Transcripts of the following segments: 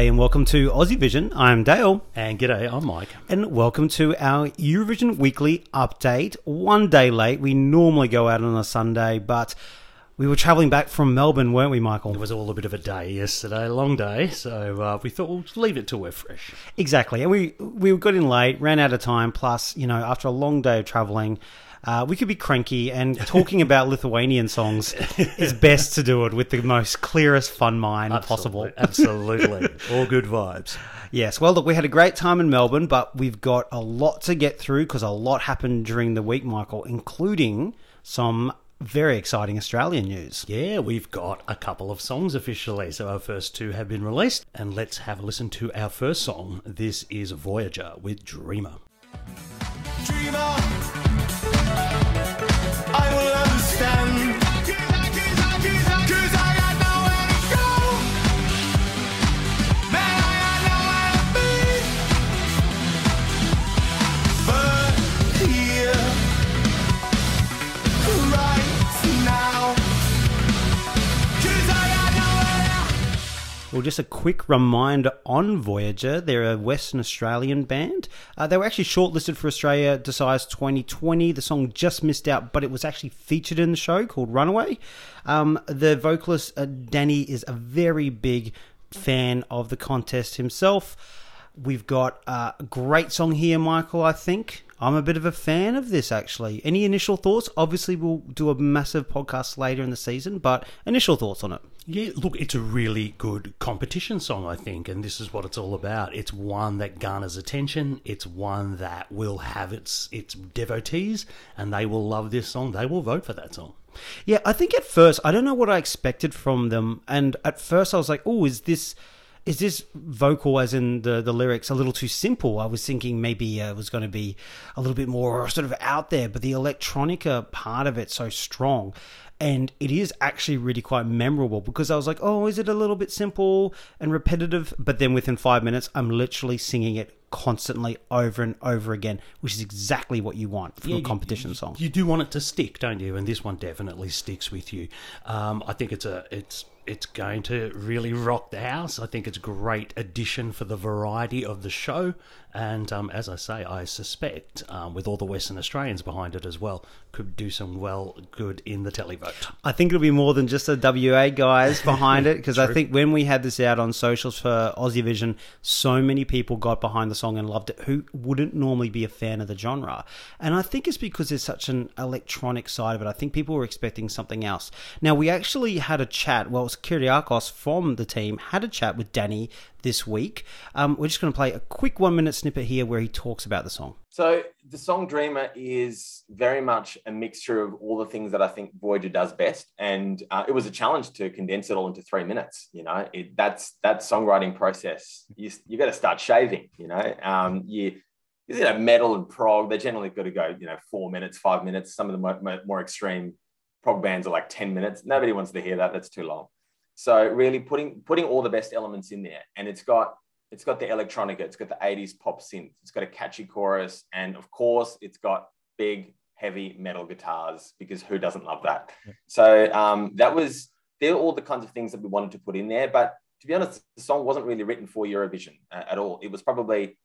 G'day and welcome to Aussie Vision. I'm Dale. And g'day, I'm Mike. And welcome to our Eurovision Weekly update. One day late. We normally go out on a Sunday, but we were travelling back from Melbourne, weren't we, Michael? It was all a bit of a day yesterday, a long day, so uh, we thought we'll leave it till we're fresh. Exactly. And we, we got in late, ran out of time, plus, you know, after a long day of travelling, uh, we could be cranky, and talking about Lithuanian songs is best to do it with the most clearest fun mind possible. Absolutely. all good vibes. Yes, well, look, we had a great time in Melbourne, but we've got a lot to get through because a lot happened during the week, Michael, including some very exciting Australian news. Yeah, we've got a couple of songs officially. So our first two have been released, and let's have a listen to our first song. This is Voyager with Dreamer. Dreamer, I will understand. Just a quick reminder on Voyager. They're a Western Australian band. Uh, they were actually shortlisted for Australia Decides 2020. The song just missed out, but it was actually featured in the show called Runaway. Um, the vocalist, uh, Danny, is a very big fan of the contest himself. We've got a great song here, Michael, I think. I'm a bit of a fan of this, actually. Any initial thoughts? Obviously, we'll do a massive podcast later in the season, but initial thoughts on it. Yeah, look, it's a really good competition song, I think, and this is what it's all about. It's one that garners attention. It's one that will have its its devotees, and they will love this song. They will vote for that song. Yeah, I think at first I don't know what I expected from them, and at first I was like, "Oh, is this is this vocal as in the the lyrics a little too simple?" I was thinking maybe uh, it was going to be a little bit more sort of out there, but the electronica part of it so strong. And it is actually really quite memorable because I was like, oh, is it a little bit simple and repetitive? But then within five minutes, I'm literally singing it constantly over and over again, which is exactly what you want from a you- competition song. You do want it to stick, don't you? And this one definitely sticks with you. Um, I think it's a it's it's going to really rock the house. I think it's a great addition for the variety of the show. And um, as I say, I suspect um, with all the Western Australians behind it as well, could do some well good in the televote. I think it'll be more than just the WA guys behind it because I think when we had this out on socials for Aussie Vision, so many people got behind the song and loved it who wouldn't normally be a fan of the genre. And I think it's because there's such an electronic side of it. I think people were expecting something else. Now, we actually had a chat, well, was Kyriakos from the team had a chat with Danny this week. Um, we're just going to play a quick one minute snippet here where he talks about the song. So the song Dreamer is very much a mixture of all the things that I think Voyager does best, and uh, it was a challenge to condense it all into three minutes. You know, it, that's that songwriting process. You you got to start shaving. You know, um, you you know metal and prog. They generally got to go you know four minutes, five minutes. Some of the more, more- extreme prog bands are like ten minutes. Nobody wants to hear that. That's too long. So really putting putting all the best elements in there, and it's got it's got the electronica, it's got the 80s pop synth, it's got a catchy chorus, and of course, it's got big, heavy metal guitars because who doesn't love that? So um, that was they're all the kinds of things that we wanted to put in there. But to be honest, the song wasn't really written for Eurovision uh, at all. It was probably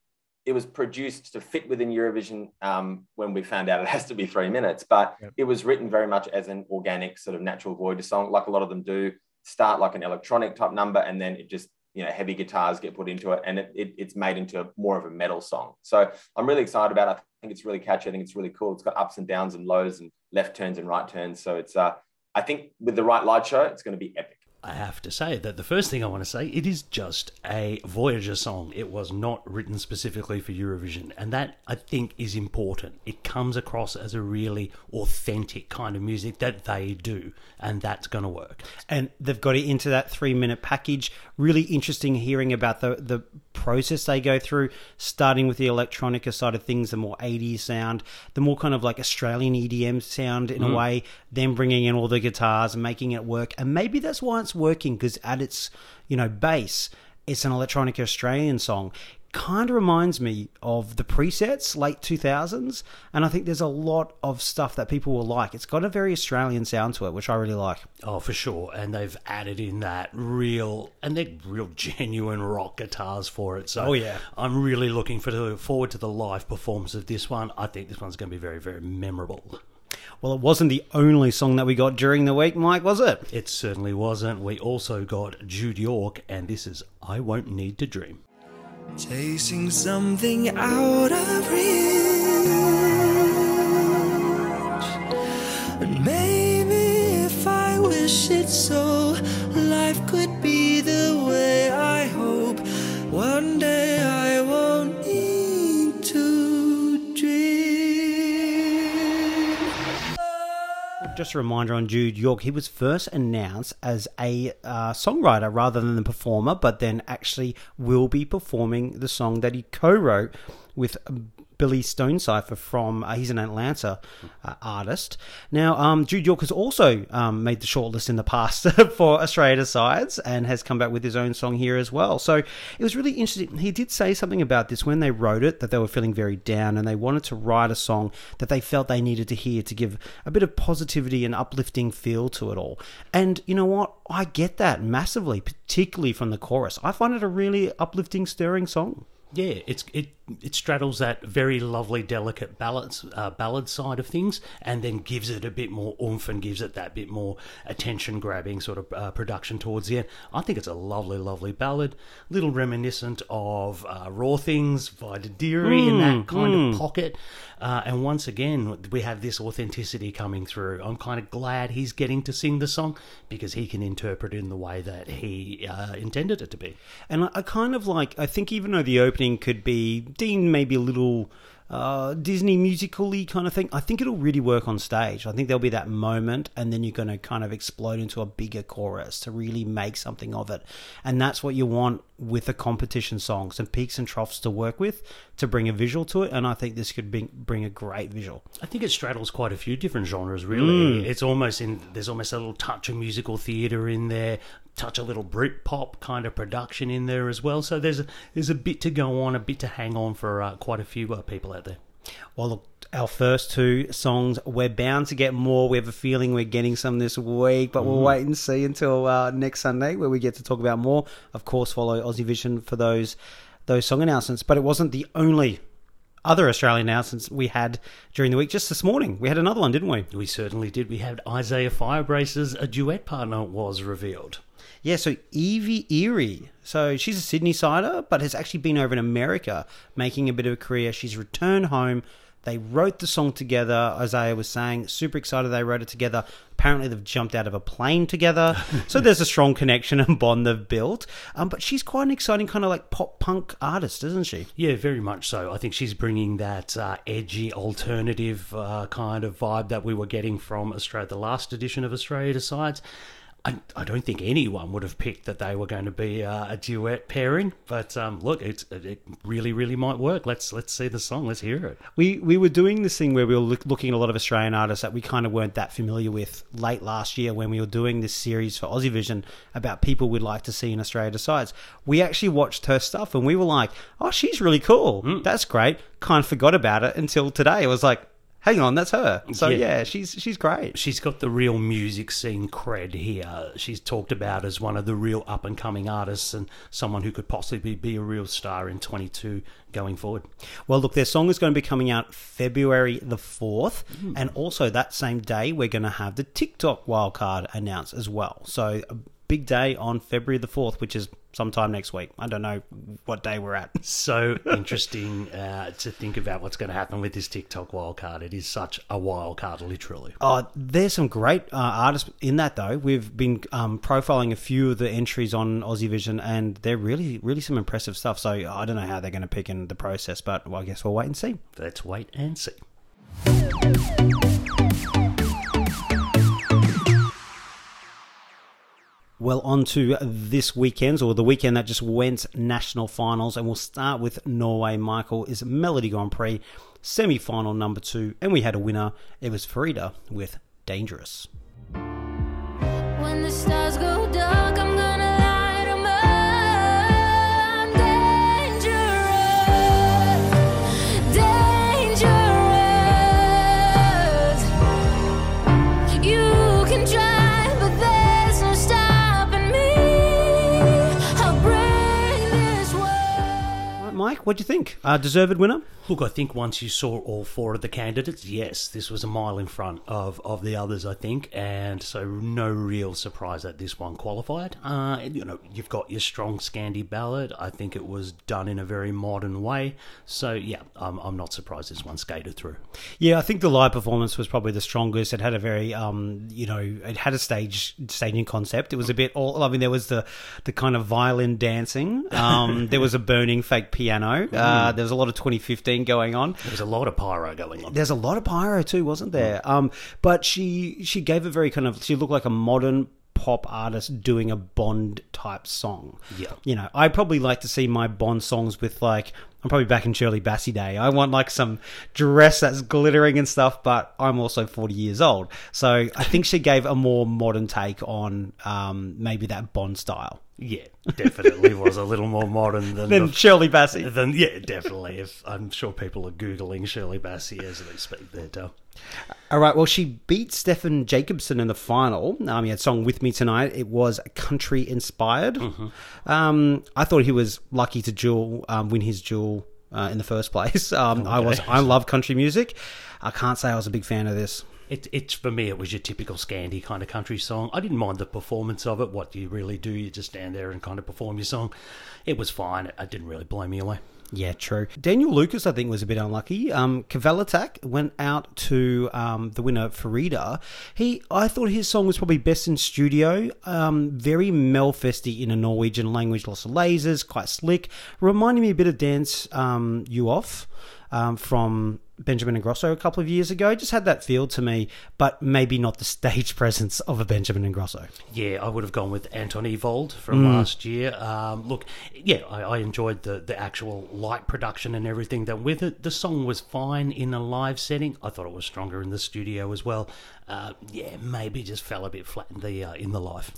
it was produced to fit within Eurovision um, when we found out it has to be three minutes, but Yep. it was written very much as an organic sort of natural Voyager song, like a lot of them do. Start like an electronic type number, and then it just you know heavy guitars get put into it, and it, it, it's made into more of a metal song. So I'm really excited about it. I think it's really catchy. I think it's really cool. It's got ups and downs and lows and left turns and right turns. So it's uh, I think with the right light show, it's going to be epic. I have to say that the first thing I want to say, it is just a Voyager song. It was not written specifically for Eurovision, and that I think is important. It comes across as a really authentic kind of music that they do, and that's going to work. and they've got it into that three minute package. Really interesting hearing about the the process they go through, starting with the electronica side of things, the more 80s sound, the more kind of like Australian EDM sound in a mm. way, then bringing in all the guitars and making it work. And maybe that's why it's working because at its you know base, it's an electronic Australian song. kind of reminds me of the presets, late 2000s. And I think there's a lot of stuff that people will like. It's got a very Australian sound to it, which I really like. Oh, for sure. And they've added in that real, and they're real genuine rock guitars for it. So Oh, yeah. I'm really looking for, forward to the live performance of this one. I think this one's going to be very, very memorable. Well, it wasn't the only song that we got during the week, Mike, was it? It certainly wasn't. We also got Jude York, and this is I Won't Need to Dream. Chasing something out of reach. Just a reminder on Jude York, he was first announced as a uh, songwriter rather than the performer, but then actually will be performing the song that he co wrote with Billy Stonecipher from, uh, he's an Atlanta uh, artist. Now, um, Jude York has also um, made the shortlist in the past for Australia Decides and has come back with his own song here as well. So it was really interesting. He did say something about this when they wrote it, that they were feeling very down and they wanted to write a song that they felt they needed to hear to give a bit of positivity and uplifting feel to it all. And you know what? I get that massively, particularly from the chorus. I find it a really uplifting, stirring song. Yeah, it's it it straddles that very lovely, delicate ballads, uh, ballad side of things, and then gives it a bit more oomph and gives it that bit more attention grabbing sort of uh, production towards the end. I think it's a lovely, lovely ballad, little reminiscent of uh, Raw Things by Deary in that kind of pocket. Uh, and once again, we have this authenticity coming through. I'm kind of glad he's getting to sing the song because he can interpret it in the way that he uh, intended it to be. And I, I kind of like, I think even though the opening could be deemed maybe a little uh, Disney musically kind of thing, I think it'll really work on stage. I think there'll be that moment, and then you're going to kind of explode into a bigger chorus to really make something of it. And that's what you want with a competition song some peaks and troughs to work with to bring a visual to it. And I think this could bring, bring a great visual. I think it straddles quite a few different genres. Really, it's almost in there's almost a little touch of musical theatre in there, touch a little Brit pop kind of production in there as well. So there's a, there's a bit to go on, a bit to hang on for uh, quite a few uh, people out there. Well, look, our first two songs, we're bound to get more. We have a feeling we're getting some this week, but we'll wait and see until uh, next Sunday where we get to talk about more. Of course, follow Aussie Vision for those those song announcements. But it wasn't the only other Australian announcements we had during the week. Just this morning, we had another one, didn't we? We certainly did. We had Isaiah Firebrace's a duet partner was revealed. Yeah, so Evie Irie. So she's a Sydney sider, but has actually been over in America making a bit of a career. She's returned home. They wrote the song together, Isaiah was saying. Super excited they wrote it together. Apparently, they've jumped out of a plane together. so there's a strong connection and bond they've built. Um, but she's quite an exciting kind of like pop punk artist, isn't she? Yeah, very much so. I think she's bringing that uh, edgy, alternative uh, kind of vibe that we were getting from Australia, the last edition of Australia Decides. I, I don't think anyone would have picked that they were going to be uh, a duet pairing, but um, look, it's, it really, really might work. Let's let's see the song. Let's hear it. We we were doing this thing where we were look, looking at a lot of Australian artists that we kind of weren't that familiar with late last year when we were doing this series for Aussie Vision about people we'd like to see in Australia Decides. We actually watched her stuff and we were like, oh, she's really cool. That's great. Kind of forgot about it until today. It was like, hang on, that's her. So Yeah. yeah, she's she's great. She's got the real music scene cred here. She's talked about as one of the real up and coming artists and someone who could possibly be a real star in 22 going forward. Well, look, their song is going to be coming out February the 4th. And also that same day, we're going to have the TikTok wildcard announced as well. So big day on February the 4th, which is sometime next week. I don't know what day we're at. So interesting uh, to think about what's going to happen with this TikTok wildcard. It is such a wildcard, literally. Oh, there's some great uh, artists in that though. We've been um, profiling a few of the entries on Aussie Vision, and they're really, really some impressive stuff. So I don't know how they're going to pick in the process, but well, I guess we'll wait and see. Let's wait and see. Well, on to this weekend's or the weekend that just went national finals, and we'll start with Norway. Michael is Melodi Grand Prix semi final number two, and we had a winner. It was Farida with Dangerous. Mike, what do you think? Uh, deserved winner? Look, I think once you saw all four of the candidates, yes, this was a mile in front of, of the others, I think, and so no real surprise that this one qualified. Uh, you know, you've got your strong Scandi ballad. I think it was done in a very modern way. So, yeah, I'm, I'm not surprised this one skated through. Yeah, I think the live performance was probably the strongest. It had a very, um, you know, it had a stage staging concept. It was a bit all. I mean, there was the the kind of violin dancing. Um, there was a burning fake piano. Uh, there was a lot of 2015 going on. There was a lot of pyro going on. There's a lot of pyro too, wasn't there? Um, but she she gave a very kind of she looked like a modern pop artist doing a Bond type song. Yeah. You know, I probably like to see my Bond songs with like I'm probably back in Shirley Bassey day. I want like some dress that's glittering and stuff, but I'm also 40 years old. So I think she gave a more modern take on um, maybe that Bond style. Yeah, definitely was a little more modern than Then the- Shirley Bassey. Then yeah, definitely. If I'm sure people are googling Shirley Bassey as they speak there. All right. Well, she beat Stefan Jacobson in the final. Um, he had song with me tonight. It was country inspired. Um, I thought he was lucky to jewel um, win his jewel uh, in the first place. Um, I was. I love country music. I can't say I was a big fan of this. It, it's for me. It was your typical Scandi kind of country song. I didn't mind the performance of it. What do you really do? You just stand there and kind of perform your song. It was fine. It, it didn't really blow me away. Yeah, true. Daniel Lucas, I think, was a bit unlucky. Um, Kavelatak went out to um, the winner, Farida. He, I thought his song was probably best in studio. Um, very Melfesty in a Norwegian language, lots of lasers, quite slick. Reminding me a bit of Dance um, You Off um, from Benjamin Ingrosso a couple of years ago. Just had that feel to me, but maybe not the stage presence of a Benjamin Ingrosso. Yeah, I would have gone with Anton Ewald from last year. Um, look, yeah, I, I enjoyed the, the actual light production and everything that with it. The song was fine in a live setting. I thought it was stronger in the studio as well. Uh, yeah, maybe just fell a bit flat in the uh, in the live.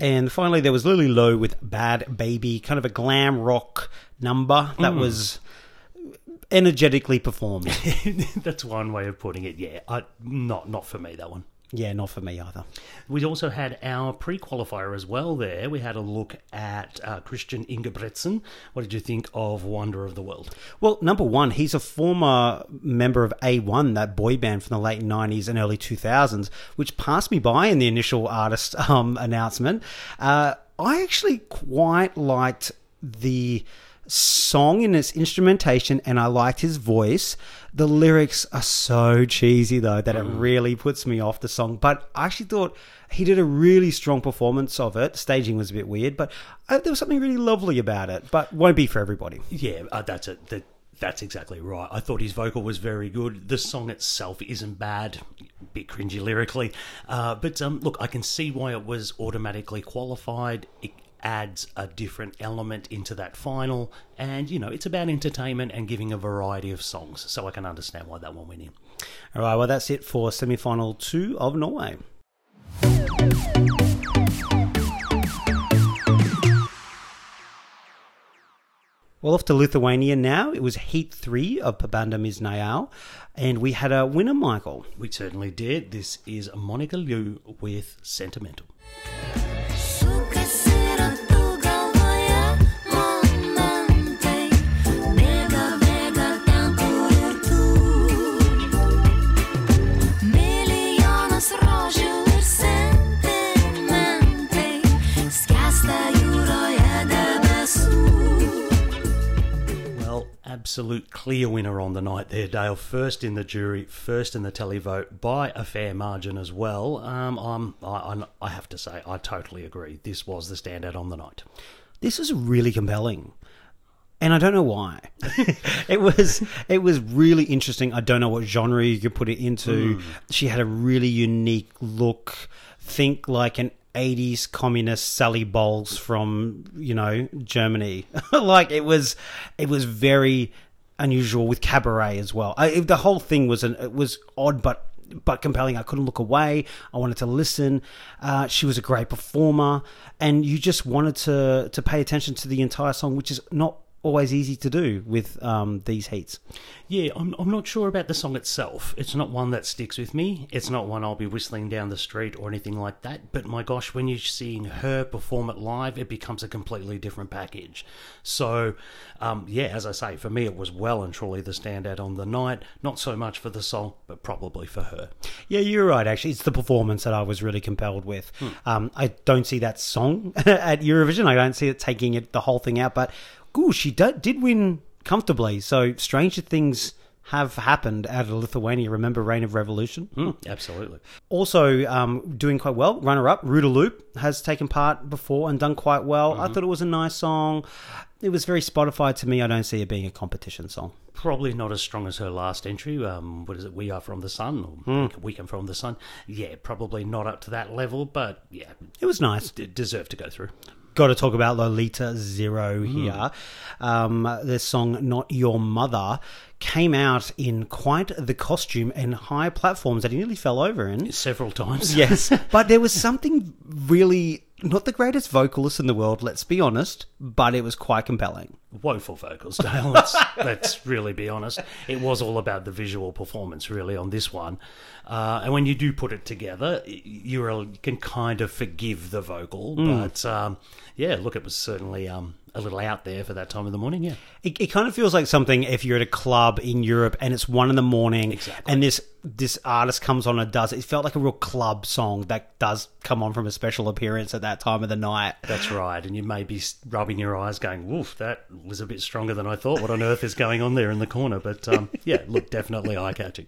And finally, there was Lily Lowe with Bad Baby, kind of a glam rock number that was energetically performed. That's one way of putting it. Yeah, I, not not for me that one. yeah, not for me either. We also had our pre-qualifier as well. There, we had a look at uh, Christian Ingebretsen. What did you think of Wonder of the World? Well, number one, he's a former member of A1, that boy band from the late 90s and early 2000s, which passed me by in the initial artist um, announcement. Uh, I actually quite liked the song in its instrumentation and I liked his voice. The lyrics are so cheesy though that it really puts me off the song. But I actually thought he did a really strong performance of it. Staging was a bit weird, but uh, there was something really lovely about it. But won't be for everybody. Yeah, uh, that's it. That, that's exactly right. I thought his vocal was very good. The song itself isn't bad, a bit cringy lyrically, uh, but um, look, I can see why it was automatically qualified. It adds a different element into that final, and you know, it's about entertainment and giving a variety of songs. So I can understand why that one went in. All right, well, that's it for semi final two of Norway. Well, off to Lithuania now. It was Heat 3 of Pabandom iš naujo, and we had a winner, Michael. We certainly did. This is Monica Liu with Sentimental. Clear winner on the night there, Dale. First in the jury, first in the televote by a fair margin as well. Um, I'm, I, I'm- I have to say, I totally agree. This was the standout on the night. This was really compelling. And I don't know why. it was it was really interesting. I don't know what genre you could put it into. She had a really unique look. Think like an 80s communist Sally Bowles from, you know, Germany. like it was it was very unusual with cabaret as well. I, the whole thing was an it was odd but but compelling. I couldn't look away. I wanted to listen. Uh, she was a great performer, and you just wanted to to pay attention to the entire song, which is not always easy to do with um, these heats. Yeah, I'm, I'm not sure about the song itself. It's not one that sticks with me. It's not one I'll be whistling down the street or anything like that. But my gosh, when you're seeing her perform it live, it becomes a completely different package. So, um, yeah, as I say, for me, it was well and truly the standout on the night. Not so much for the song, but probably for her. Yeah, you're right. Actually, it's the performance that I was really compelled with. Um, I don't see that song at Eurovision. I don't see it taking it the whole thing out. But, ooh, she do- did win comfortably. So stranger things have happened out of Lithuania. Remember Rain of Revolution? Mm, absolutely. Also, um, doing quite well. Runner up, Ruta Loop has taken part before and done quite well. I thought it was a nice song. It was very Spotify to me. I don't see it being a competition song. Probably not as strong as her last entry. Um, what is it? We are from the sun, or we come from the sun. Yeah, probably not up to that level, but yeah, It was nice. d- deserve to go through. Got to talk about Lolita Zero here. Um, the song "Not Your Mother" came out in quite the costume and high platforms that he nearly fell over in. Several times. Yes, but there was something really not the greatest vocalist in the world. Let's be honest, but it was quite compelling. woeful vocals, Dale. Let's, let's really be honest. It was all about the visual performance, really, on this one. Uh, and when you do put it together, you can kind of forgive the vocal. But um, yeah, look, it was certainly um, a little out there for that time of the morning. Yeah, It, it kind of feels like something if you're at a club in Europe and it's one in the morning, Exactly. and this this artist comes on and does it. It felt like a real club song that does come on from a special appearance at that time of the night. that's right. And you may be rubbing your eyes, going, "Woof, that was a bit stronger than I thought." What on earth is going on there in the corner? But um, yeah, look, definitely eye catching.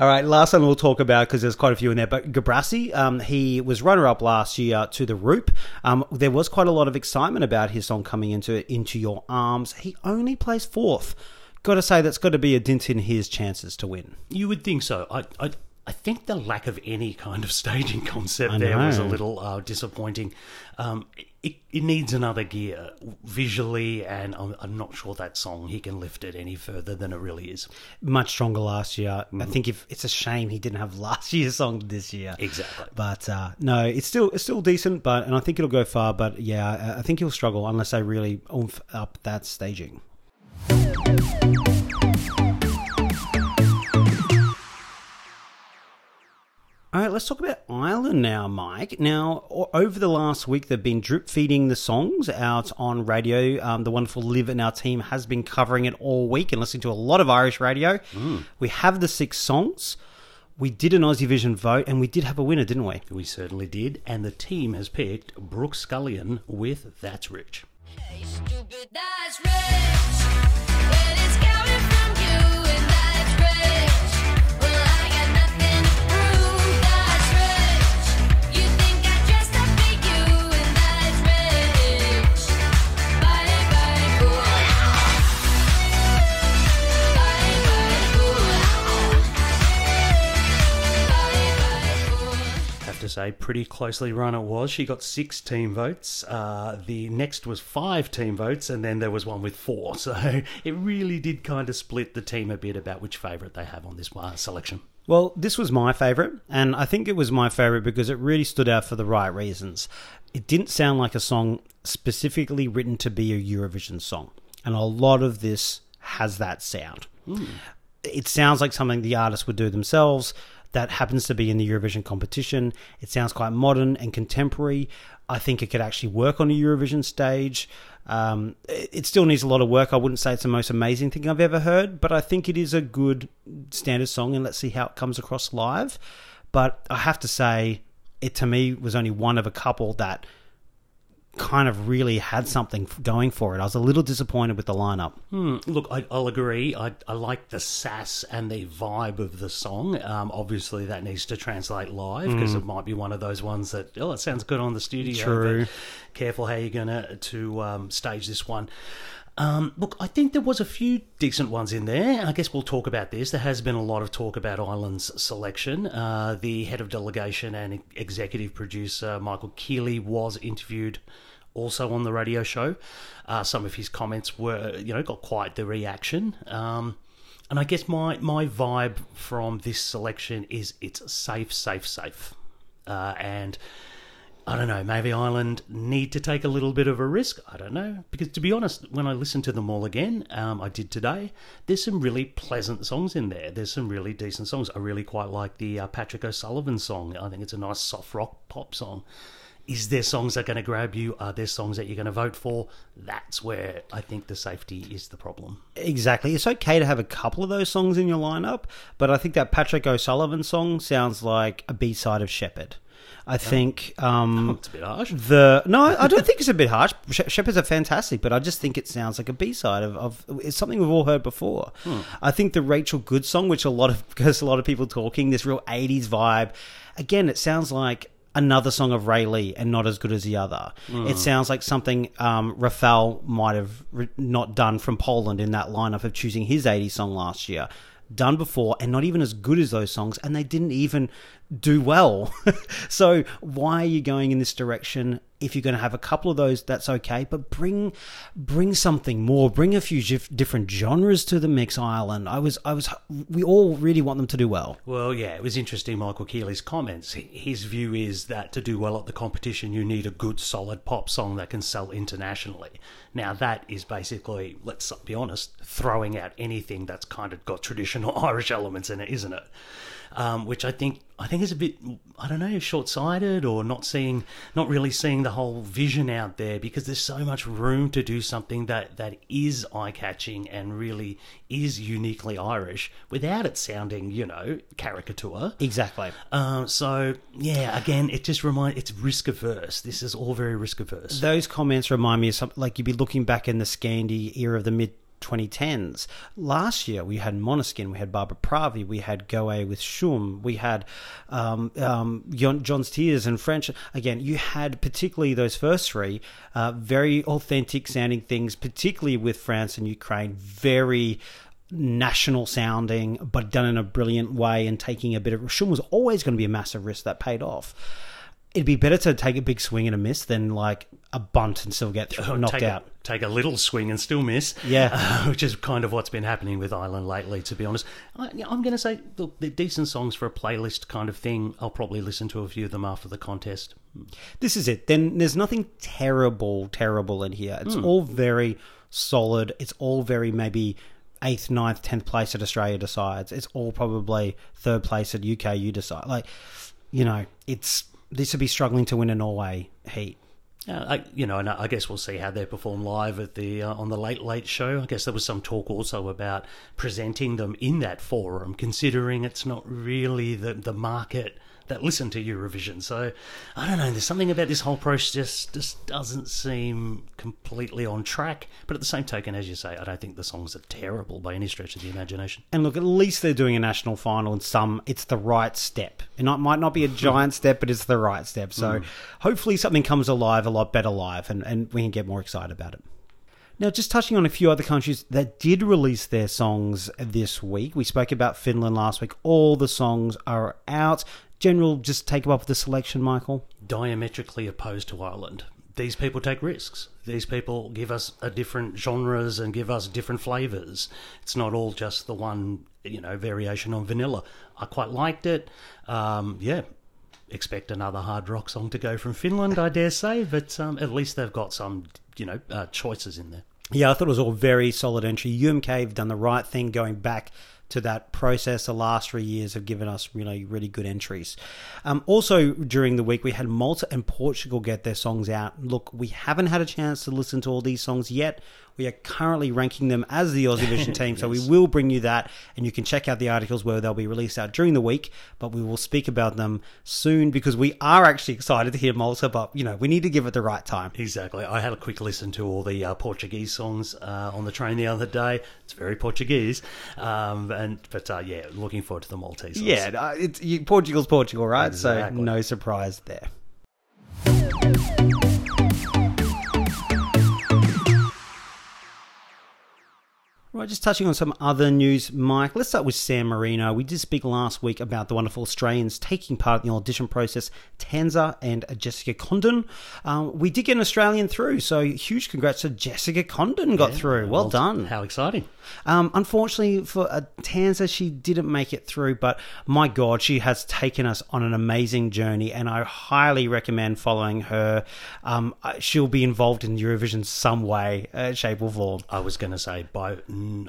All right, last one we'll talk about because there's quite a few in there. But Gebrasy, um, he was runner-up last year to the Roop. Um, there was quite a lot of excitement about his song coming into into your arms. He only placed fourth. Got to say that's got to be a dint in his chances to win. You would think so. I, I, I think the lack of any kind of staging concept there was a little uh, disappointing. Um, it, it needs another gear visually, and I'm, I'm not sure that song he can lift it any further than it really is. Much stronger last year. I think if it's a shame he didn't have last year's song this year. Exactly. But uh, no, it's still it's still decent. But and I think it'll go far. But yeah, I- I think he'll struggle unless they really oomph up that staging. All right, let's talk about Ireland now, Mike. Now, over the last week, they've been drip feeding the songs out on radio. Um, the wonderful Liv and our team has been covering it all week and listening to a lot of Irish radio. We have the six songs. We did an Aussie Vision vote, and we did have a winner, didn't we? We certainly did, and the team has picked Brooke Scullion with That's Rich. Stupid, that's rich. Say, pretty closely run it was. She got six team votes. Uh, the next was five team votes, and then there was one with four. So it really did kind of split the team a bit about which favourite they have on this uh, selection. Well, this was my favourite, and I think it was my favourite because it really stood out for the right reasons. It didn't sound like a song specifically written to be a Eurovision song, and a lot of this has that sound. It sounds like something the artists would do themselves that happens to be in the Eurovision competition. It sounds quite modern and contemporary. I think it could actually work on a Eurovision stage. Um, it still needs a lot of work. I wouldn't say it's the most amazing thing I've ever heard, but I think it is a good standard song, and let's see how it comes across live. But I have to say, it to me was only one of a couple that kind of really had something going for it. I was a little disappointed with the lineup. Hmm, look, I, I'll agree. I, I like the sass and the vibe of the song. Um, obviously, that needs to translate live because it might be one of those ones that oh, it sounds good on the studio. True. Careful how you're gonna to um, stage this one. Um, look, I think there was a few decent ones in there. I guess we'll talk about this. There has been a lot of talk about Ireland's selection. Uh, the head of delegation and executive producer Michael Kealy was interviewed also on the radio show. Uh, some of his comments were, you know, got quite the reaction. Um, and I guess my my vibe from this selection is it's safe, safe, safe, uh, and I don't know, maybe Ireland need to take a little bit of a risk. I don't know. Because to be honest, when I listen to them all again, um, I did today, there's some really pleasant songs in there. There's some really decent songs. I really quite like the uh, Patrick O'Sullivan song. I think it's a nice soft rock pop song. Is there songs that are going to grab you? Are there songs that you're going to vote for? That's where I think the safety is the problem. Exactly. It's okay to have a couple of those songs in your lineup, but I think that Patrick O'Sullivan song sounds like a B side of Sheppard. I think um, It's a bit harsh. the no, I don't think it's a bit harsh. Sh- Sheppards are fantastic, but I just think it sounds like a B side of, of it's something we've all heard before. I think the Rachel Goode song, which a lot of because a lot of people talking this real '80s vibe, again, it sounds like another song of Ray Lee and not as good as the other. It sounds like something um, Rafael might have re- not done from Poland in that lineup of choosing his '80s song last year. Done before and not even as good as those songs, and they didn't even do well. so why are you going in this direction? If you're going to have a couple of those, that's okay. But bring bring something more. Bring a few gif- different genres to the mix, Ireland. I was I was we all really want them to do well. Well, yeah, it was interesting, Michael Kealy's comments. His view is that to do well at the competition, you need a good, solid pop song that can sell internationally. Now, that is basically, let's be honest, throwing out anything that's kind of got traditional Irish elements in it, isn't it? Um, which I think I think is a bit I don't know short sighted or not seeing not really seeing the whole vision out there because there's so much room to do something that that is eye catching and really is uniquely Irish without it sounding you know caricature. Exactly. Um, so yeah, again, it just remind it's risk averse. This is all very risk averse. Those comments remind me of something like you'd be looking back in the Scandi era of the mid 2010s. Last year we had Måneskin, we had Barbara Pravi, we had Go_A with Shum, we had um, um, Gjon's Tears and French. Again, you had particularly those first three uh, very authentic sounding things, particularly with France and Ukraine, very national sounding, but done in a brilliant way and taking a bit of. Shum was always going to be a massive risk that paid off. It'd be better to take a big swing and a miss than like a bunt and still get through, knocked take out. A, take a little swing and still miss. Yeah. uh, which is kind of what's been happening with Ireland lately. To be honest, I, I'm going to say look, they're decent songs for a playlist kind of thing. I'll probably listen to a few of them after the contest. This is it. Then there's nothing terrible, terrible in here. It's all very solid. It's all very maybe eighth, ninth, tenth place at Australia decides. It's all probably third place at UK you decide. Like, you know, it's this would be struggling to win a Norway heat. Uh, I, you know, and I guess we'll see how they perform live at the uh, on the Late Late Show. I guess there was some talk also about presenting them in that forum, considering it's not really the the market that listen to Eurovision. So I don't know. There's something about this whole process just doesn't seem completely on track. But at the same token, as you say, I don't think the songs are terrible by any stretch of the imagination. And look, at least they're doing a national final in some. It's the right step. It might not be a giant step, but it's the right step. So mm. hopefully something comes alive a lot better live, and, and we can get more excited about it. Now, just touching on a few other countries that did release their songs this week. We spoke about Finland last week. All the songs are out. General, just take them up with the selection, Michael. diametrically opposed to Ireland. These people take risks. These people give us a different genres and give us different flavors. It's not all just the one, you know, variation on vanilla. I quite liked it. Um, yeah, expect another hard rock song to go from Finland, I dare say, but um, at least they've got some, you know, uh, choices in there. Yeah, I thought it was all very solid entry. UMK have done the right thing going back to that process. The last three years have given us really, really good entries. Um, also, during the week, we had Malta and Portugal get their songs out. Look, we haven't had a chance to listen to all these songs yet. We are currently ranking them as the Aussie Vision team, so we will bring you that, and you can check out the articles where they'll be released out during the week. But we will speak about them soon because we are actually excited to hear Malta, but you know we need to give it the right time. Exactly. I had a quick listen to all the uh, Portuguese songs uh, on the train the other day. It's very Portuguese, um, and but uh, yeah, looking forward to the Maltese. Yeah, uh, it's you, Portugal's Portugal, right? Exactly. So no surprise there. Right, just touching on some other news, Mike. Let's start with San Marino. We did speak last week about the wonderful Australians taking part in the audition process, Tanza and Jessica Condon. Um, we did get an Australian through, so huge congrats to Jessica Condon got through. Well, done. How exciting. Um, unfortunately for uh, Tanza, she didn't make it through, but my God, she has taken us on an amazing journey, and I highly recommend following her. Um, she'll be involved in Eurovision some way, uh, shape, or form. I was going to say, by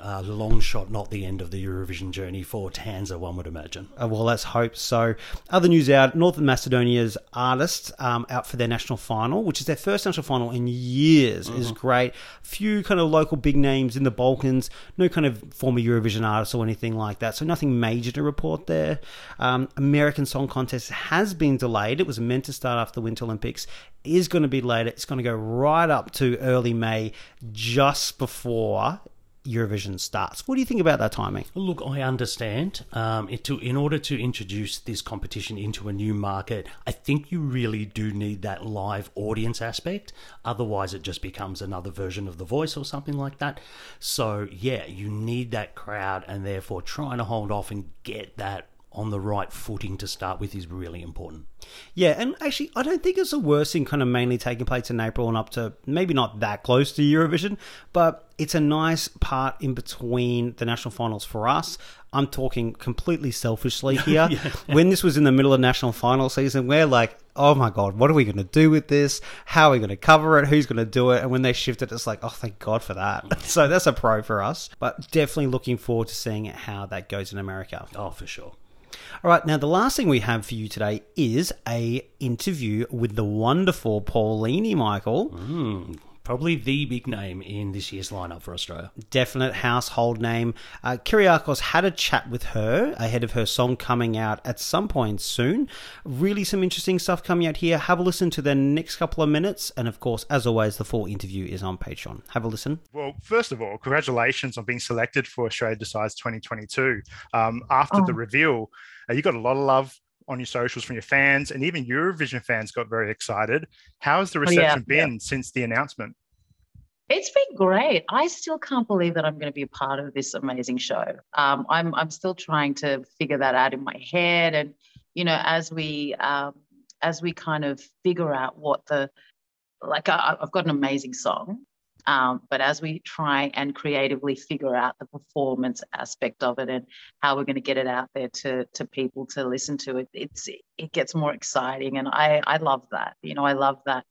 a long shot, not the end of the Eurovision journey for Tanza, one would imagine. Uh, well, let's hope so. Other news out Northern Macedonia's artists um, out for their national final, which is their first national final in years, is great. Few kind of local big names in the Balkans, no kind of former Eurovision artists or anything like that, so nothing major to report there. Um, American Song Contest has been delayed. It was meant to start after the Winter Olympics, is going to be later. It's going to go right up to early May, just before Eurovision starts. What do you think about that timing? Look, I understand. Um, it, to, in order to introduce this competition into a new market, I think you really do need that live audience aspect. Otherwise, it just becomes another version of The Voice or something like that. So, yeah, you need that crowd, and therefore, trying to hold off and get that on the right footing to start with is really important. Yeah, and actually, I don't think it's the worst thing kind of mainly taking place in April and up to maybe not that close to Eurovision, but it's a nice part in between the national finals for us. I'm talking completely selfishly here. When this was in the middle of national final season, we're like, oh my God, what are we going to do with this? How are we going to cover it? Who's going to do it? And when they shifted, it's like, oh, thank God for that. Mm. so that's a pro for us, but definitely looking forward to seeing how that goes in America. Oh, for sure. All right, now the last thing we have for you today is a interview with the wonderful Paulini, Michael. Probably the big name in this year's lineup for Australia. Definite household name. Uh, Kyriakos had a chat with her ahead of her song coming out at some point soon. Really, some interesting stuff coming out here. Have a listen to the next couple of minutes, and of course, as always, the full interview is on Patreon. Have a listen. Well, first of all, congratulations on being selected for Australia Decides 2022. Um, after the reveal, uh, you got a lot of love on your socials from your fans, and even Eurovision fans got very excited. How has the Oh, yeah, reception been since the announcement? It's been great. I still can't believe that I'm going to be a part of this amazing show. Um, I'm I'm still trying to figure that out in my head, and you know, as we um, as we kind of figure out what the like, I, I've got an amazing song, um, but as we try and creatively figure out the performance aspect of it and how we're going to get it out there to to people to listen to it, it's it gets more exciting, and I I love that. You know, I love that.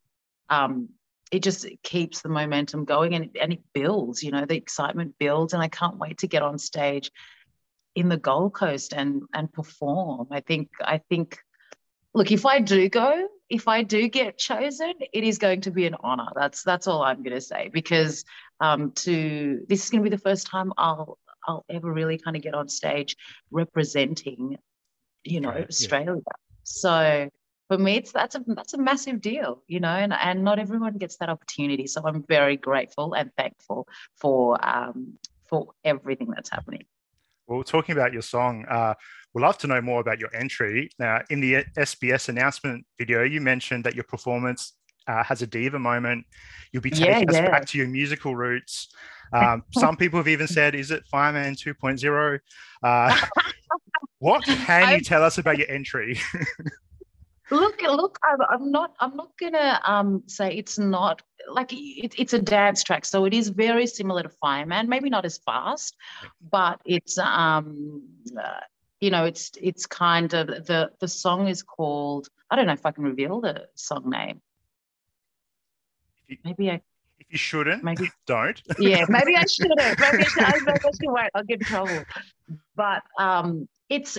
Um, it just keeps the momentum going and, and it builds you know the excitement builds and i can't wait to get on stage in the gold coast and and perform i think i think look if i do go if i do get chosen it is going to be an honor. That's that's all i'm going to say because um to this is going to be the first time i'll i'll ever really kind of get on stage representing you know Right, yeah. australia. So for me it's that's a that's a massive deal you know and, and not everyone gets that opportunity. So i'm very grateful and thankful for um for everything that's happening Well, talking about your song, uh, we'd love to know more about your entry. Now, in the SBS announcement video, you mentioned that your performance uh, has a diva moment. You'll be Yeah, taking us yeah. back to your musical roots. Um, some people have even said, "Is it Fireman 2.0?" Uh, what can you tell us about your entry? Look look I'm, I'm not i'm not gonna um say it's not like it, it's a dance track so it is very similar to fireman maybe not as fast but it's um uh, you know it's it's kind of the the song is called i don't know if i can reveal the song name maybe i if you shouldn't, Maybe- don't. yeah, maybe I shouldn't. Maybe I should, I, maybe I should wait. I'll get in trouble. But um, it's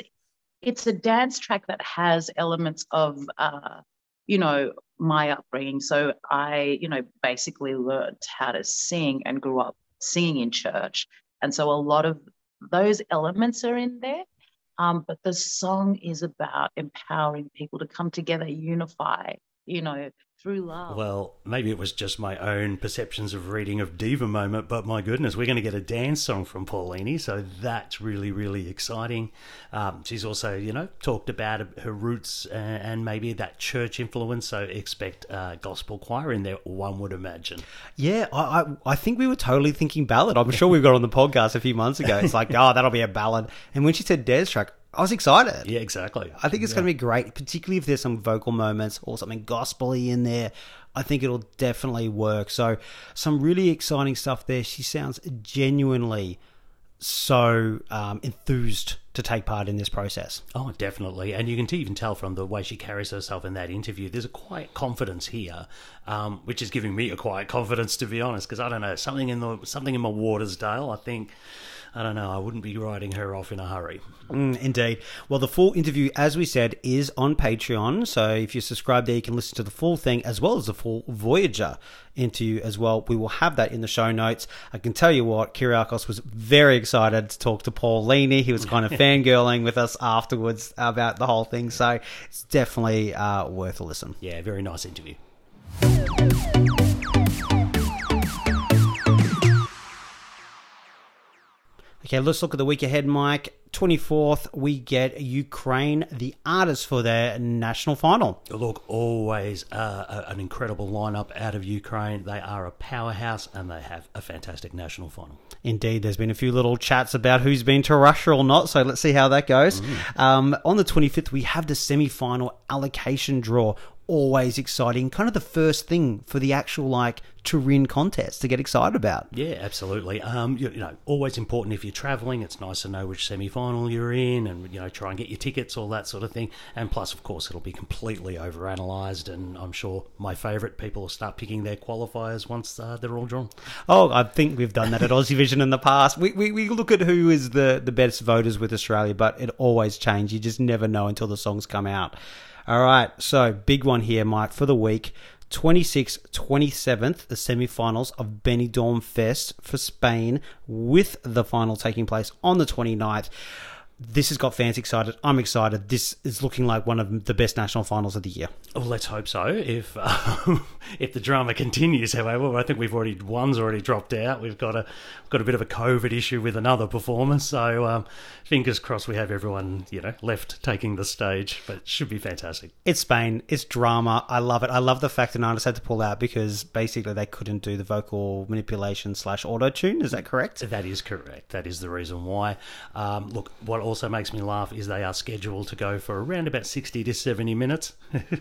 it's a dance track that has elements of uh, you know my upbringing. So I you know basically learned how to sing and grew up singing in church, and so a lot of those elements are in there. Um, but the song is about empowering people to come together, unify, you know, through love. Well, maybe it was just my own perceptions of reading of Diva moment, but my goodness, we're going to get a dance song from Paulini, so that's really, really exciting. Um, she's also, you know, talked about her roots and, and maybe that church influence, so expect uh, gospel choir in there, one would imagine. Yeah, I, I I think we were totally thinking ballad. I'm sure we got on the podcast a few months ago. It's like, oh, that'll be a ballad. And when she said dance track, I was excited. Yeah, exactly. I think it's going to be great, particularly if there's some vocal moments or something gospely in there. I think it'll definitely work. So, some really exciting stuff there. She sounds genuinely so um, enthused to take part in this process. Oh, definitely, and you can even tell from the way she carries herself in that interview. There's a quiet confidence here, um, which is giving me a quiet confidence, to be honest. Because I don't know something in the something in my waters, Dale. I think I don't know. I wouldn't be writing her off in a hurry. Mm, indeed. Well, the full interview, as we said, is on Patreon. So if you subscribe there, you can listen to the full thing as well as the full Voyager interview as well. We will have that in the show notes. I can tell you what, Kyriakos was very excited to talk to Paul Leany. He was kind of fangirling with us afterwards about the whole thing. So it's definitely uh, worth a listen. Yeah, very nice interview. Okay, let's look at the week ahead, Mike. 24th, we get Ukraine, the artists, for their national final. Look, always uh, an incredible lineup out of Ukraine. They are a powerhouse and they have a fantastic national final. Indeed, there's been a few little chats about who's been to Russia or not, so let's see how that goes. Um, on the 25th, we have the semi final allocation draw. Always exciting. Kind of the first thing for the actual, like, Turin contest to get excited about. Yeah, absolutely. Um, you, you know, always important if you're travelling. It's nice to know which semi-final you're in, and you know, try and get your tickets, all that sort of thing. And plus, of course, it'll be completely overanalyzed, and I'm sure my favourite people will start picking their qualifiers once uh, they're all drawn. Oh, I think we've done that at Aussie Vision in the past. We, we, we look at who is the, the best voters with Australia, but it always changes. You just never know until the songs come out. All right, so big one here, Mike, for the week. 26th, 27th, the semi-finals of Benidorm Fest for Spain, with the final taking place on the 29th. This has got fans excited. I'm excited. This is looking like one of the best national finals of the year. Well, let's hope so. If um, if the drama continues, however, I think we've already one's already dropped out. We've got a got a bit of a COVID issue with another performer, so um, fingers crossed we have everyone you know left taking the stage. But it should be fantastic. It's Spain. It's drama. I love it. I love the fact that artists had to pull out because basically they couldn't do the vocal manipulation slash auto tune. Is that correct? That is correct. That is the reason why. Um, look, what also makes me laugh is they are scheduled to go for around about 60 to 70 minutes.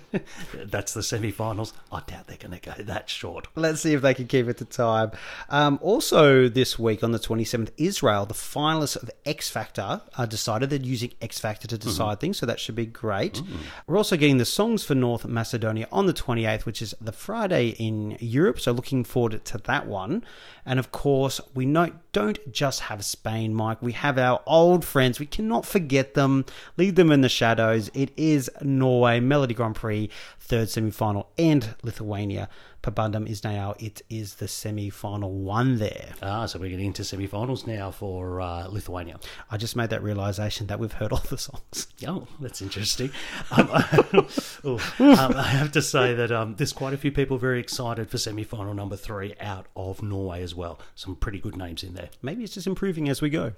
That's the semi finals. I doubt they're going to go that short. Let's see if they can keep it to time. Um, also, this week on the 27th, Israel, the finalists of X Factor, are decided they're using X Factor to mm-hmm. decide things, so that should be great. Mm-hmm. We're also getting the songs for North Macedonia on the 28th, which is the Friday in Europe, so looking forward to that one. And of course, we know, don't just have Spain, Mike. We have our old friends. We cannot forget them, leave them in the shadows. It is Norway, Melodi Grand Prix, third semi final, and Lithuania. Pabandom iš naujo, it is the semi final one there. Ah, so we're getting into semi finals now for uh, Lithuania. I just made that realization that we've heard all the songs. Oh, that's interesting. Um, oh, um, I have to say that um, there's quite a few people very excited for semi final number three out of Norway as well. Some pretty good names in there. Maybe it's just improving as we go.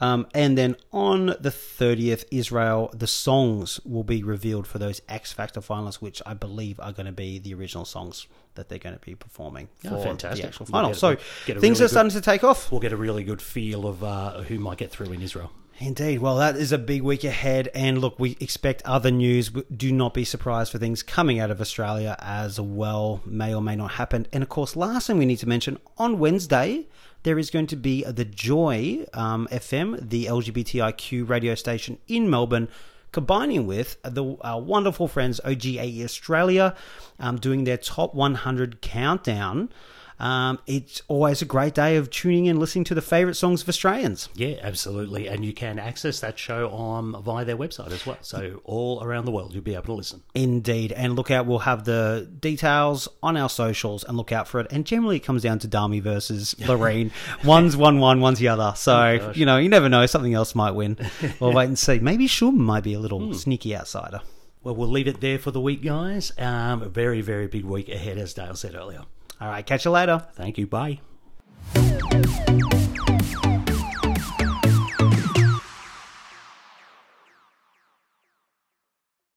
Um, and then on the 30th, Israel, the songs will be revealed for those X Factor finalists, which I believe are going to be the original songs that they're going to be performing for Oh, fantastic. the actual We'll final. get so a things really are starting to take off. We'll get a really good feel of uh, who might get through in Israel. Indeed. Well, that is a big week ahead. And look, we expect other news. Do not be surprised for things coming out of Australia as well. May or may not happen. And of course, last thing we need to mention on Wednesday, there is going to be the Joy um, FM, the LGBTIQ radio station in Melbourne. Combining with the wonderful friends OGAE Australia, um, doing their top 100 countdown. Um, it's always a great day of tuning in, listening to the favourite songs of Australians. Yeah, absolutely. And you can access that show on via their website as well. So all around the world, you'll be able to listen. Indeed. And look out, we'll have the details on our socials and look out for it. And generally, it comes down to Dami versus Loreen. one's one, one, one's the other. So, gosh. you know, you never know. Something else might win. We'll wait and see. Maybe Shum might be a little sneaky outsider. Well, we'll leave it there for the week, guys. Um, a very, very big week ahead, as Dale said earlier. All right, catch you later. Thank you. Bye.